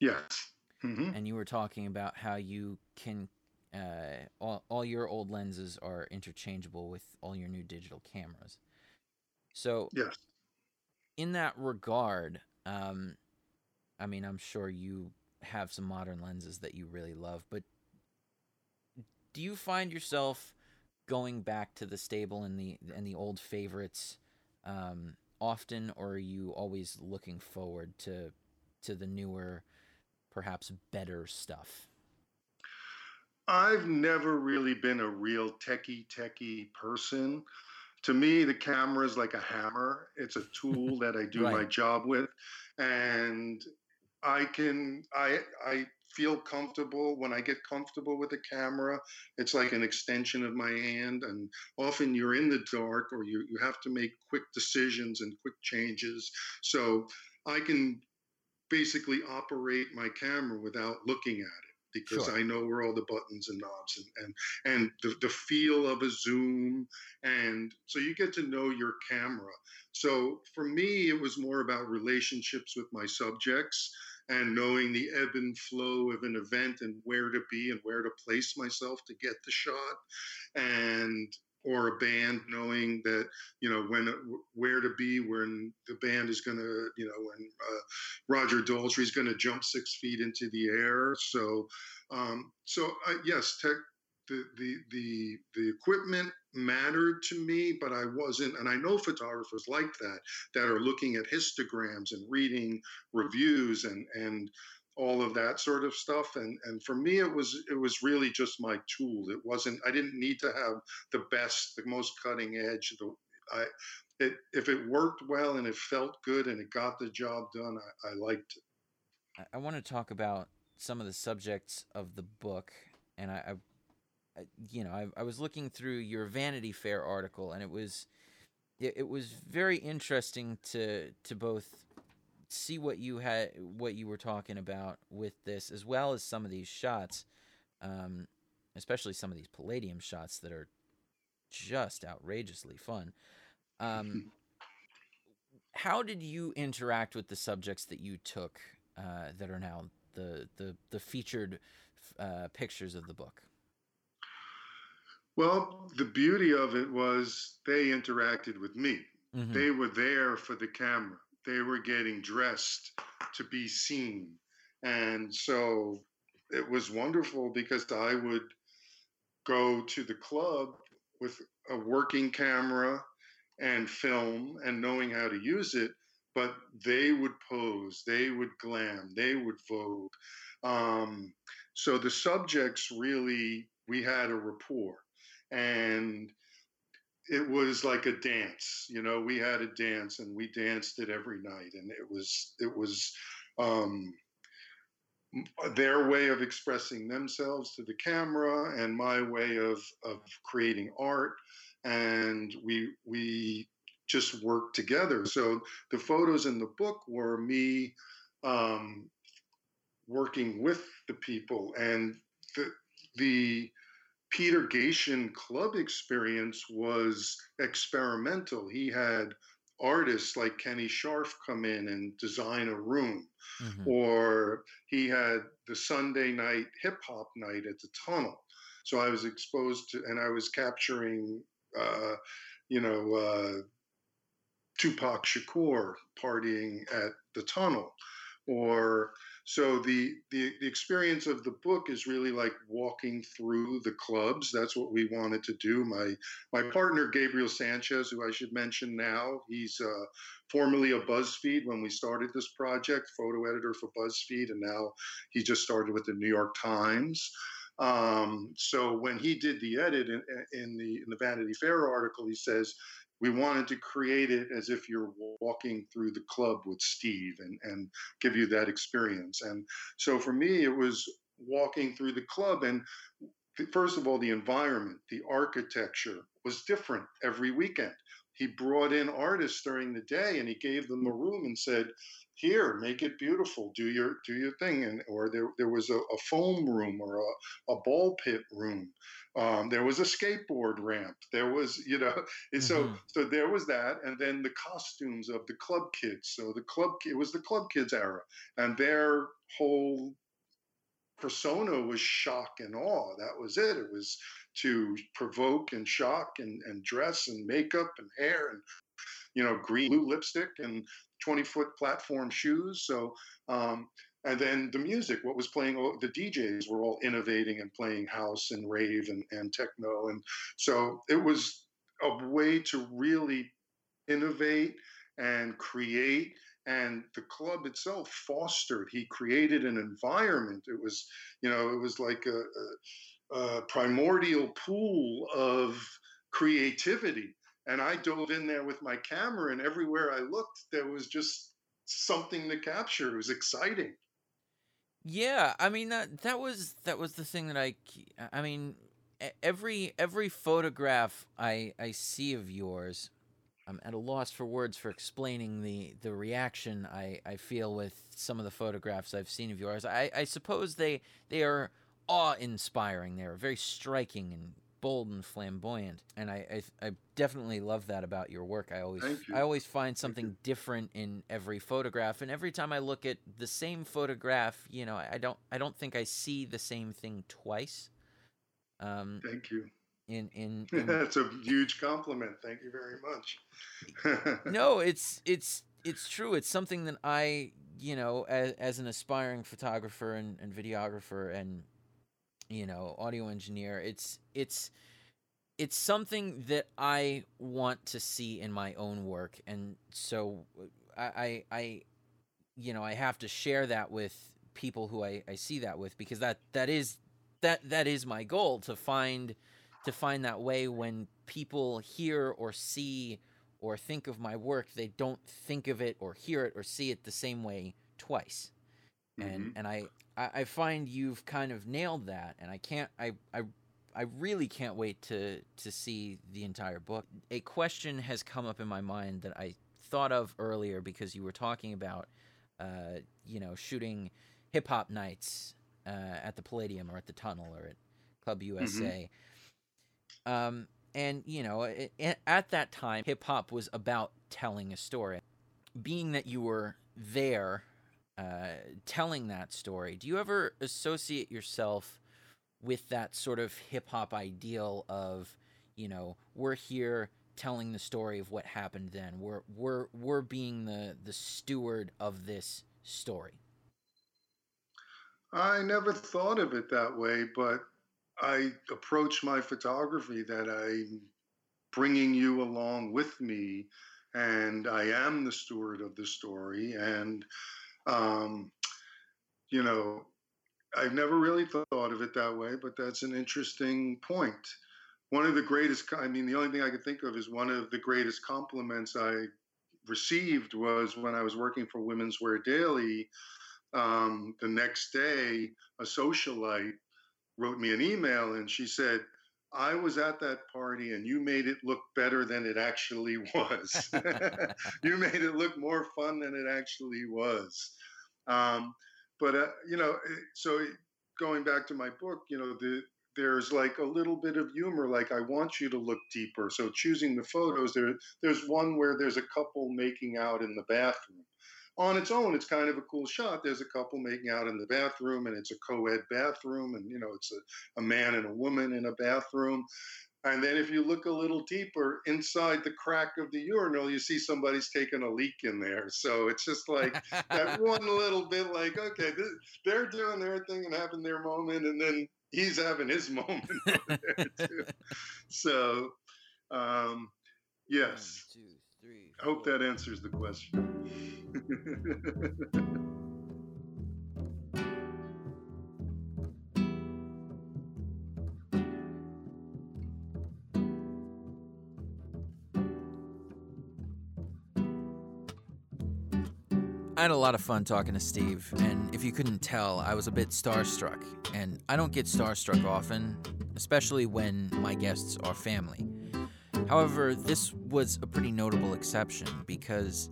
S2: Yes. Hmm
S1: and you were talking about how you can uh, all, all your old lenses are interchangeable with all your new digital cameras. So
S2: yes.
S1: in that regard um, i mean i'm sure you have some modern lenses that you really love but do you find yourself going back to the stable and the and the old favorites um, often or are you always looking forward to to the newer perhaps better stuff?
S2: I've never really been a real techie techie person. To me the camera is like a hammer. It's a tool [LAUGHS] that i do my job with. And i can i i feel comfortable when i get comfortable with the camera. It's like an extension of my hand and often you're in the dark or you, you have to make quick decisions and quick changes. So i can basically operate my camera without looking at it because
S1: sure.
S2: I know where all the buttons and knobs and and, and the, the feel of a zoom and so you get to know your camera. So for me it was more about relationships with my subjects and knowing the ebb and flow of an event and where to be and where to place myself to get the shot and or a band knowing that you know when where to be when the band is going to you know when uh, roger daltrey is going to jump six feet into the air. So um, so uh, yes tech the, the the the equipment mattered to me but i wasn't and i know photographers like that that are looking at histograms and reading reviews and and all of that sort of stuff. And and for me it was it was really just my tool. It wasn't i didn't need to have the best the most cutting edge the i it if it worked well and it felt good and it got the job done i, I liked it.
S1: I, I want to talk about some of the subjects of the book, and I, I, I you know, I, I was looking through your Vanity Fair article, and it was, it, it was very interesting to to both see what you had, what you were talking about with this, as well as some of these shots, um, especially some of these Palladium shots that are just outrageously fun. Um, [LAUGHS] how did you interact with the subjects that you took uh, that are now the the the featured uh, pictures of the book?
S2: Well the beauty of it was they interacted with me
S1: hmm
S2: they were there for the camera they were getting dressed to be seen and so it was wonderful because i would go to the club with a working camera and film and knowing how to use it, but they would pose, they would glam, they would vogue. Um, so the subjects really, we had a rapport. And it was like a dance, you know, we had a dance and we danced it every night. And it was, it was, um, their way of expressing themselves to the camera and my way of, of creating art and we we just worked together so the photos in the book were me um, working with the people and the the Peter Gatien club experience was experimental. He had artists like Kenny Scharf come in and design a room, mm-hmm. or he had the Sunday night hip hop night at the tunnel. So I was exposed to, and I was capturing, uh, you know, uh, Tupac Shakur partying at the tunnel, or so the, the, the experience of the book is really like walking through the clubs. That's what we wanted to do. My my partner Gabriel Sanchez, who I should mention now, he's uh, formerly a BuzzFeed when we started this project, photo editor for BuzzFeed, and now he just started with the New York Times. Um, so when he did the edit in, in, the in the Vanity Fair article, he says we wanted to create it as if you're walking through the club with Steve and, and give you that experience. And so for me, it was walking through the club. And first of all, the environment, the architecture was different every weekend. He brought in artists during the day and he gave them a room and said, here make it beautiful do your do your thing and or there, there was a, a foam room or a, a ball pit room um, there was a skateboard ramp. There was, you know, [LAUGHS] mm-hmm. so so there was that, and then the costumes of the club kids. So the club it was the club kids era, and their whole persona was shock and awe. That was it. It was to provoke and shock and, and dress and makeup and hair and you know green blue lipstick and 20 foot platform shoes. So um, and then the music what was playing the djs were all innovating and playing house and rave and, and techno and so it was a way to really innovate and create and the club itself fostered he created an environment it was you know it was like a, a, a primordial pool of creativity and i dove in there with my camera and everywhere i looked there was just something to capture it was exciting
S1: yeah, I mean that that was that was the thing that I I mean every every photograph I I see of yours I'm at a loss for words for explaining the the reaction I I feel with some of the photographs I've seen of yours. I I suppose they they are awe-inspiring. They're very striking and bold and flamboyant, and I, I, I definitely love that about your work. I always I always find something different in every photograph, and every time I look at the same photograph, you know, I don't I don't think I see the same thing twice.
S2: Um, Thank you.
S1: In in, [LAUGHS] in
S2: that's a huge compliment. Thank you very much. [LAUGHS]
S1: no, it's it's it's true. It's something that I you know as as an aspiring photographer and, and videographer and you know, audio engineer. It's it's it's something that I want to see in my own work, and so I I, I you know I have to share that with people who I, I see that with because that that is that that is my goal to find to find that way when people hear or see or think of my work they don't think of it or hear it or see it the same way twice mm-hmm. and and I I, I find you've kind of nailed that, and I can't. I I I really can't wait to to see the entire book. A question has come up in my mind that I thought of earlier because you were talking about, uh, you know, shooting hip hop nights uh, at the Palladium or at the Tunnel or at Club USA. Mm-hmm. Um, and you know, it, it, at that time, hip hop was about telling a story. Being that you were there uh, telling that story, do you ever associate yourself with that sort of hip hop ideal of, you know, we're here telling the story of what happened then. We're we're we're being the the steward of this story.
S2: I never thought of it that way, but I approach my photography that I'm bringing you along with me, and I am the steward of the story. And, um, you know, I've never really thought of it that way, but that's an interesting point. One of the greatest, I mean, the only thing I could think of is one of the greatest compliments I received was when I was working for Women's Wear Daily. Um, the next day, a socialite wrote me an email and she said, I was at that party and you made it look better than it actually [LAUGHS] was. [LAUGHS] you made it look more fun than it actually was. Um, but, uh, you know, eh, so going back to my book, you know, the, there's like a little bit of humor like i want you to look deeper so choosing the photos there there's one where there's a couple making out in the bathroom on its own, it's kind of a cool shot. There's a couple making out in the bathroom, and it's a co-ed bathroom, and you know, it's a, a man and a woman in a bathroom. And then if you look a little deeper inside the crack of the urinal, you see somebody's taking a leak in there. So it's just like that [LAUGHS] one little bit like, okay, this, they're doing their thing and having their moment, and then he's having his [LAUGHS] moment. [LAUGHS] So, um, yes. Two, three, I hope that answers the question. [LAUGHS]
S1: I had a lot of fun talking to Steve, and if you couldn't tell, I was a bit starstruck. And I don't get starstruck often, especially when my guests are family. However, this was a pretty notable exception because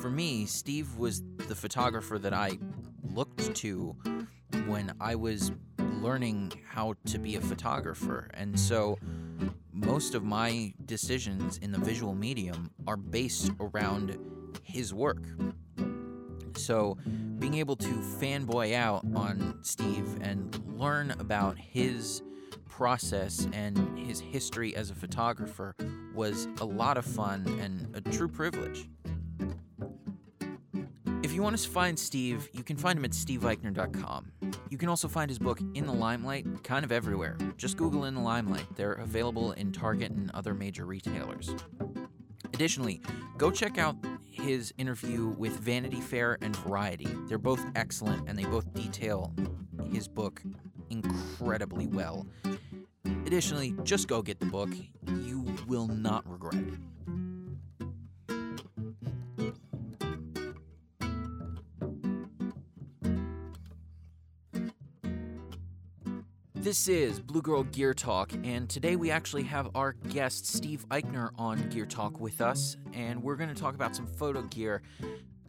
S1: for me, Steve was the photographer that I looked to when I was learning how to be a photographer. And so most of my decisions in the visual medium are based around his work. So being able to fanboy out on Steve and learn about his process and his history as a photographer was a lot of fun and a true privilege. If you want to find Steve, you can find him at steveeichner.com. You can also find his book In the Limelight kind of everywhere. Just Google In the Limelight. They're available in Target and other major retailers. Additionally, go check out his interview with Vanity Fair and Variety. They're both excellent and they both detail his book incredibly well. Additionally, just go get the book. You will not regret it. This is Blue Girl Gear Talk, and today we actually have our guest Steve Eichner on Gear Talk with us, and we're going to talk about some photo gear.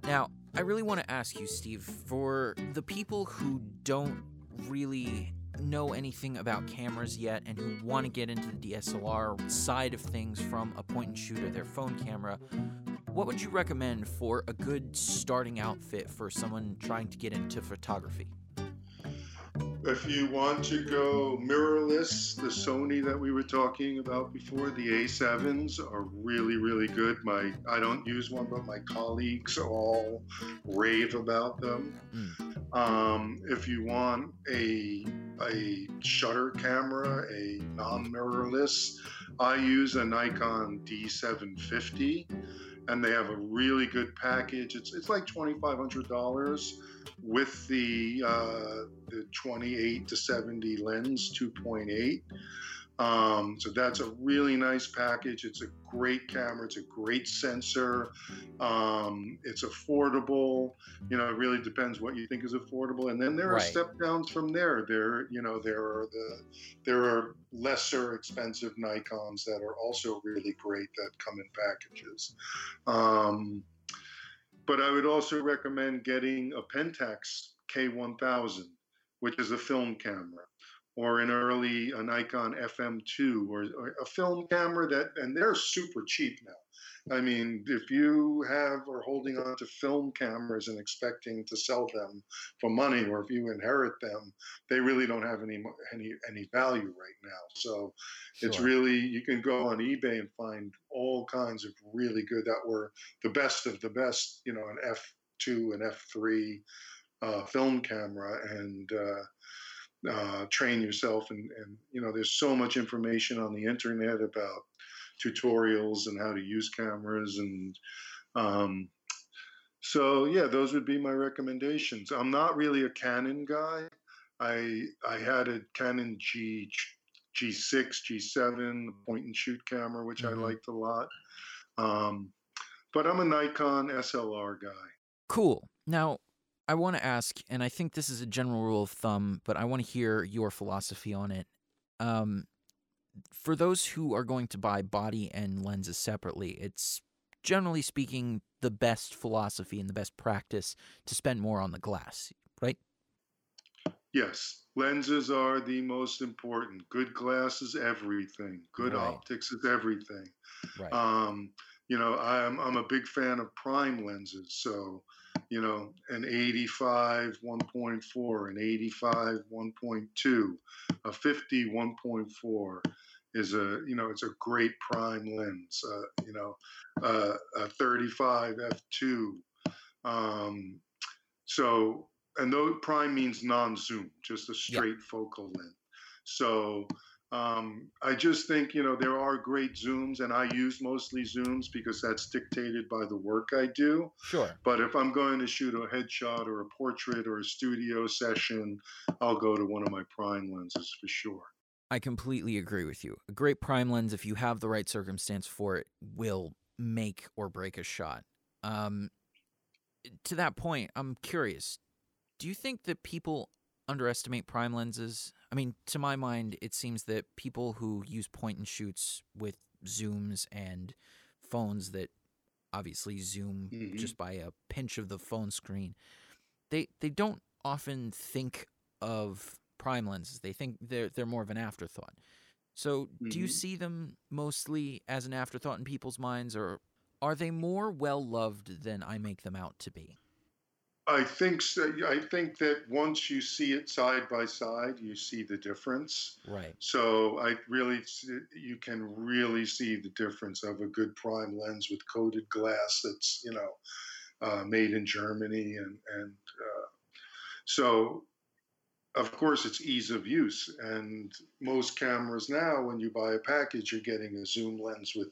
S1: Now, I really want to ask you, Steve, for the people who don't really know anything about cameras yet and who want to get into the DSLR side of things from a point and shoot or their phone camera, what would you recommend for a good starting outfit for someone trying to get into photography?
S2: If you want to go mirrorless, the Sony that we were talking about before, the A7s are really, really good. My I don't use one, but my colleagues all rave about them. Mm. Um, if you want a a shutter camera, a non-mirrorless, I use a Nikon D750, and they have a really good package. It's it's like twenty five hundred dollars with the uh, the 28 to 70 lens 2.8. Um, so that's a really nice package. It's a great camera. It's a great sensor. Um, it's affordable. You know, it really depends what you think is affordable. And then there are right. step downs from there. There, you know, there are the there are lesser expensive Nikon's that are also really great that come in packages. Um, but I would also recommend getting a Pentax K1000, which is a film camera, or an early a Nikon FM2, or, or a film camera that, and they're super cheap now. I mean, if you have or holding on to film cameras and expecting to sell them for money, or if you inherit them, they really don't have any any any value right now. So sure. it's really you can go on eBay and find all kinds of really good that were the best of the best. You know, an f two and f three uh, film camera, and uh, uh, train yourself. And, and, you know, there's so much information on the internet about tutorials and how to use cameras. And um, so, yeah, those would be my recommendations. I'm not really a Canon guy. I I had a Canon G G6, G7, point and shoot camera, which mm-hmm. I liked a lot. Um, but I'm a Nikon SLR guy.
S1: Cool. Now, I want to ask, and I think this is a general rule of thumb, but I want to hear your philosophy on it. Um, for those who are going to buy body and lenses separately, it's generally speaking the best philosophy and the best practice to spend more on the glass, right?
S2: Yes, lenses are the most important. Good glass is everything. Good right. optics is everything. Right. Um, you know, I'm I'm a big fan of prime lenses. So, you know, an 85 1.4, an 85 1.2, a 50 1.4 is a you know it's a great prime lens. Uh, you know, uh, a 35 f2. Um, so and though prime means non-zoom, just a straight yeah. focal length. So um, I just think you know there are great zooms, and I use mostly zooms because that's dictated by the work I do.
S1: Sure.
S2: But if I'm going to shoot a headshot or a portrait or a studio session, I'll go to one of my prime lenses for sure.
S1: I completely agree with you. A great prime lens, if you have the right circumstance for it, will make or break a shot. Um, to that point, I'm curious do you think that people underestimate prime lenses? I mean, to my mind, it seems that people who use point and shoots with zooms and phones that obviously zoom mm-hmm. just by a pinch of the phone screen, they they don't often think of prime lenses. They think they're they're more of an afterthought. So, mm-hmm. do you mm-hmm. see them mostly as an afterthought in people's minds, or are they more well loved than I make them out to be?
S2: I think so. I think that once you see it side by side, you see the difference.
S1: Right.
S2: So I really, you can really see the difference of a good prime lens with coated glass that's you know uh, made in Germany, and and uh, so of course it's ease of use. And most cameras now, when you buy a package, you're getting a zoom lens with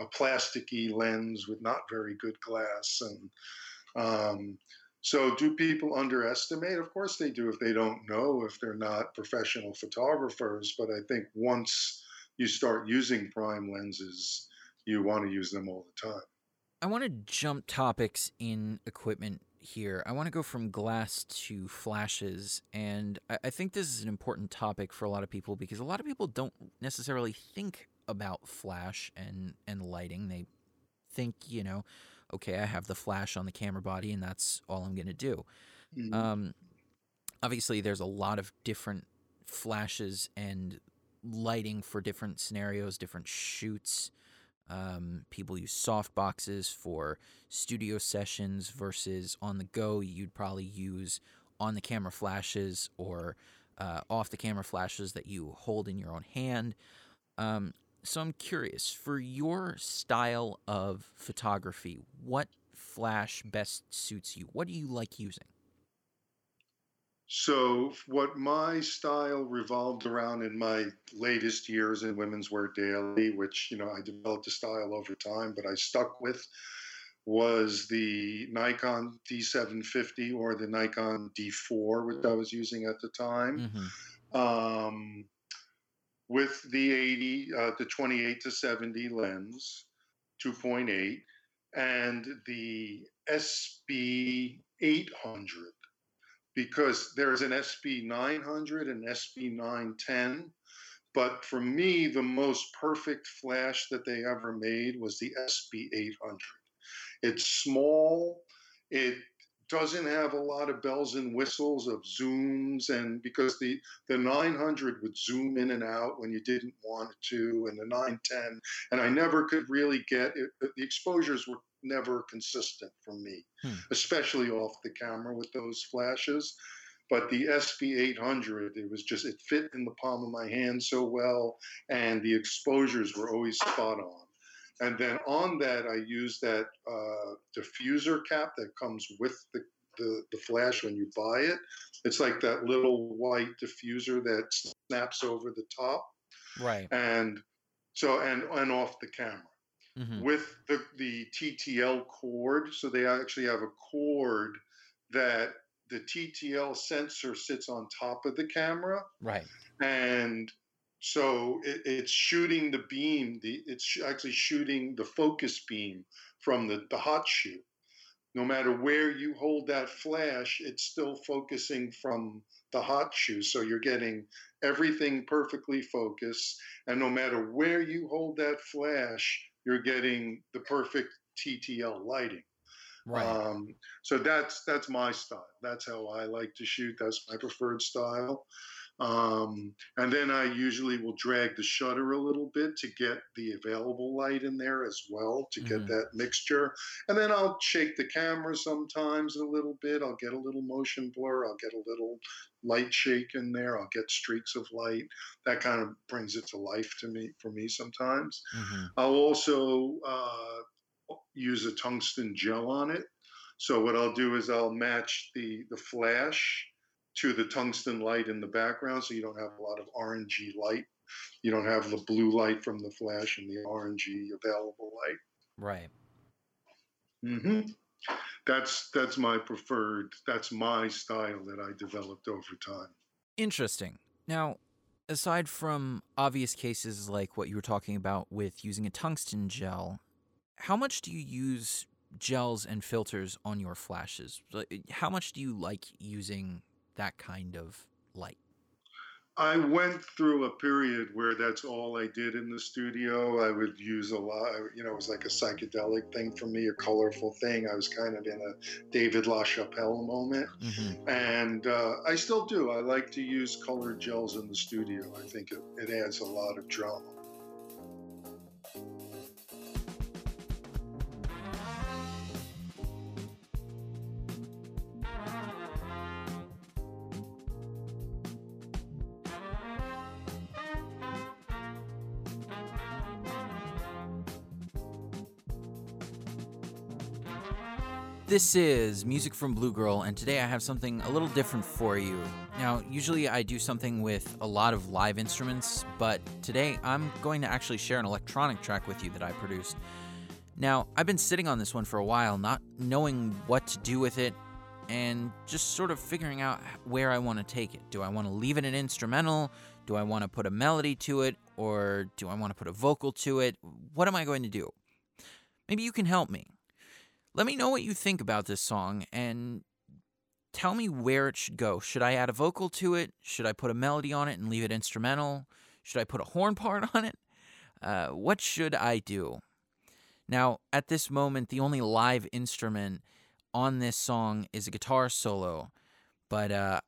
S2: a plasticky lens with not very good glass and. Um, so, do people underestimate? Of course, they do if they don't know, if they're not professional photographers. But I think once you start using prime lenses, you want to use them all the time.
S1: I want to jump topics in equipment here. I want to go from glass to flashes. And I think this is an important topic for a lot of people because a lot of people don't necessarily think about flash and, and lighting. They think, you know, okay, I have the flash on the camera body, and that's all I'm going to do. Mm-hmm. Um, obviously, there's a lot of different flashes and lighting for different scenarios, different shoots. Um, people use soft boxes for studio sessions versus on the go. You'd probably use on the camera flashes or uh, off the camera flashes that you hold in your own hand. Um, so I'm curious for your style of photography, what flash best suits you? What do you like using?
S2: So, what my style revolved around in my latest years in Women's Wear Daily, which, you know, I developed a style over time, but I stuck with, was the Nikon D750 or the Nikon D4, which I was using at the time. Mm-hmm. Um, with the 80, uh, the 28 to 70 lens, 2.8, and the SB 800 because there's an SB 900 and SB 910. But for me, the most perfect flash that they ever made was the SB 800. It's small, it doesn't have a lot of bells and whistles of zooms and because the the 900 would zoom in and out when you didn't want it to and the 910 and i never could really get it the exposures were never consistent for me hmm. especially off the camera with those flashes but the SB 800 it was just it fit in the palm of my hand so well and the exposures were always spot on and then on that, I use that uh, diffuser cap that comes with the the, the flash when you buy it. It's like that little white diffuser that snaps over the top.
S1: Right.
S2: And so and and off the camera.
S1: Mm-hmm.
S2: With the, the TTL cord, so they actually have a cord that the TTL sensor sits on top of the camera.
S1: Right.
S2: And so it, it's shooting the beam, the it's actually shooting the focus beam from the, the hot shoe. No matter where you hold that flash, it's still focusing from the hot shoe. So you're getting everything perfectly focused. And no matter where you hold that flash, you're getting the perfect TTL lighting.
S1: Right.
S2: Um, so that's that's my style. That's how I like to shoot. That's my preferred style. Um, and then I usually will drag the shutter a little bit to get the available light in there as well to get
S1: Mhm.
S2: that mixture. And then I'll shake the camera sometimes a little bit. I'll get a little motion blur. I'll get a little light shake in there. I'll get streaks of light. That kind of brings it to life to me for me sometimes.
S1: hmm
S2: I'll also uh, use a tungsten gel on it. So what I'll do is I'll match the the flash to the tungsten light in the background, so you don't have a lot of orangey light. You don't have the blue light from the flash and the orangey available light.
S1: Right.
S2: Mm-hmm. That's that's my preferred. That's my style that I developed over time.
S1: Interesting. Now, aside from obvious cases like what you were talking about with using a tungsten gel, how much do you use gels and filters on your flashes? Like, How much do you like using that kind of light?
S2: I went through a period where that's all I did in the studio. I would use a lot, you know, it was like a psychedelic thing for me, a colorful thing. I was kind of in a David LaChapelle moment.
S1: hmm
S2: And uh, I still do. I like to use colored gels in the studio. I think it, it adds a lot of drama.
S1: This is Music from Blue Girl, and today I have something a little different for you. Now, usually I do something with a lot of live instruments, but today I'm going to actually share an electronic track with you that I produced. Now, I've been sitting on this one for a while, not knowing what to do with it, and just sort of figuring out where I want to take it. Do I want to leave it an instrumental? Do I want to put a melody to it? Or do I want to put a vocal to it? What am I going to do? Maybe you can help me. Let me know what you think about this song and tell me where it should go. Should I add a vocal to it? Should I put a melody on it and leave it instrumental? Should I put a horn [LAUGHS] part on it? Uh, what should I do? Now, at this moment, the only live instrument on this song is a guitar solo, but uh,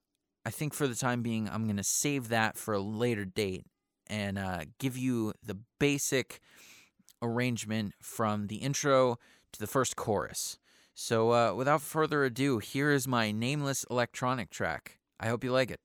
S1: I think for the time being, I'm going to save that for a later date and uh, give you the basic arrangement from the intro to the first chorus. So, uh, without further ado, here is my nameless electronic track. I hope you like it.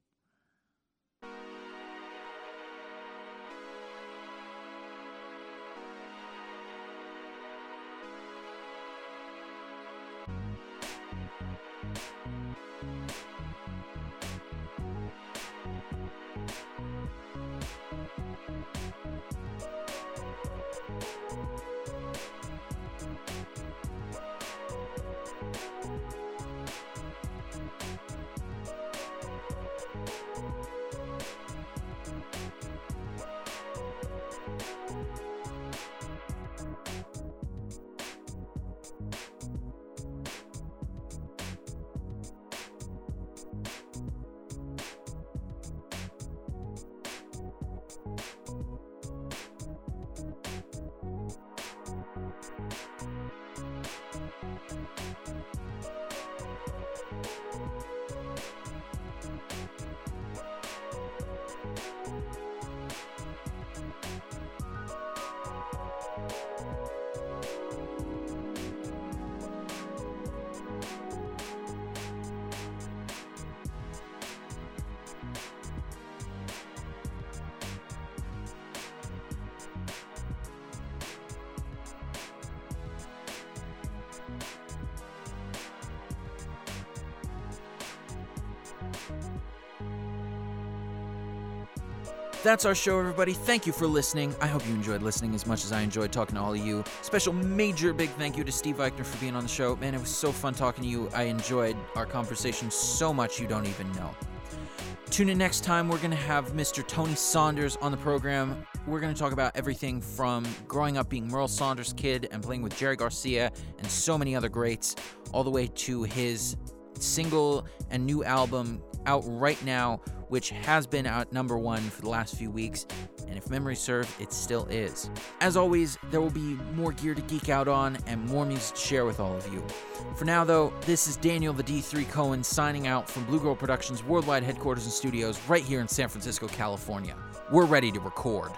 S1: That's our show, everybody. Thank you for listening. I hope you enjoyed listening as much as I enjoyed talking to all of you. Special major big thank you to Steve Eichner for being on the show. Man, it was so fun talking to you. I enjoyed our conversation so much you don't even know. Tune in next time. We're going to have Mr. Tony Saunders on the program. We're going to talk about everything from growing up being Merle Saunders' kid and playing with Jerry Garcia and so many other greats, all the way to his single and new album out right now, which has been out number one for the last few weeks, and if memory serves, it still is. As always, there will be more gear to geek out on and more music to share with all of you. For now, though, this is Daniel the D3 Cohen signing out from Blue Girl Productions worldwide headquarters and studios right here in San Francisco, California. We're ready to record.